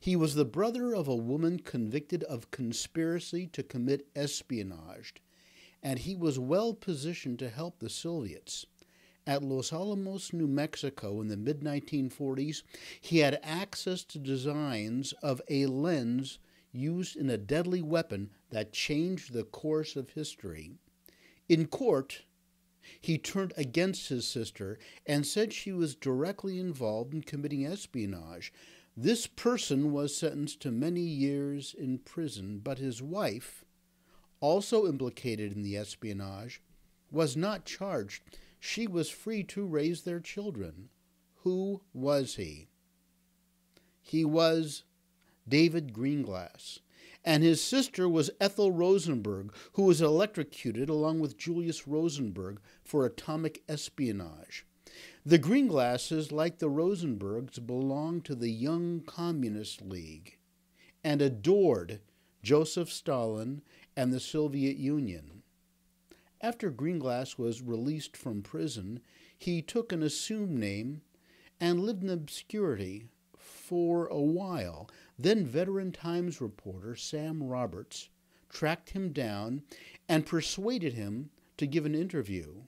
He was the brother of a woman convicted of conspiracy to commit espionage, and he was well positioned to help the Soviets. At Los Alamos, New Mexico, in the mid 1940s, he had access to designs of a lens used in a deadly weapon that changed the course of history. In court, he turned against his sister and said she was directly involved in committing espionage. This person was sentenced to many years in prison, but his wife, also implicated in the espionage, was not charged. She was free to raise their children. Who was he? He was David Greenglass and his sister was Ethel Rosenberg, who was electrocuted along with Julius Rosenberg for atomic espionage. The Greenglasses, like the Rosenbergs, belonged to the Young Communist League and adored Joseph Stalin and the Soviet Union. After Greenglass was released from prison, he took an assumed name and lived in obscurity for a while. Then veteran Times reporter Sam Roberts tracked him down and persuaded him to give an interview.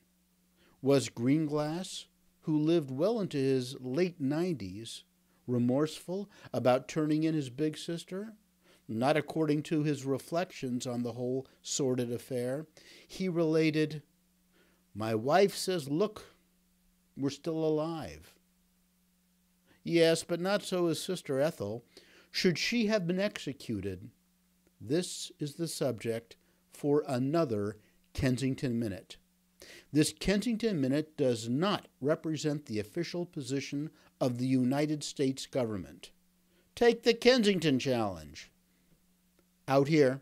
Was Greenglass, who lived well into his late 90s, remorseful about turning in his big sister? Not according to his reflections on the whole sordid affair. He related, My wife says, Look, we're still alive. Yes, but not so his sister Ethel. Should she have been executed? This is the subject for another Kensington Minute. This Kensington Minute does not represent the official position of the United States government. Take the Kensington Challenge. Out here.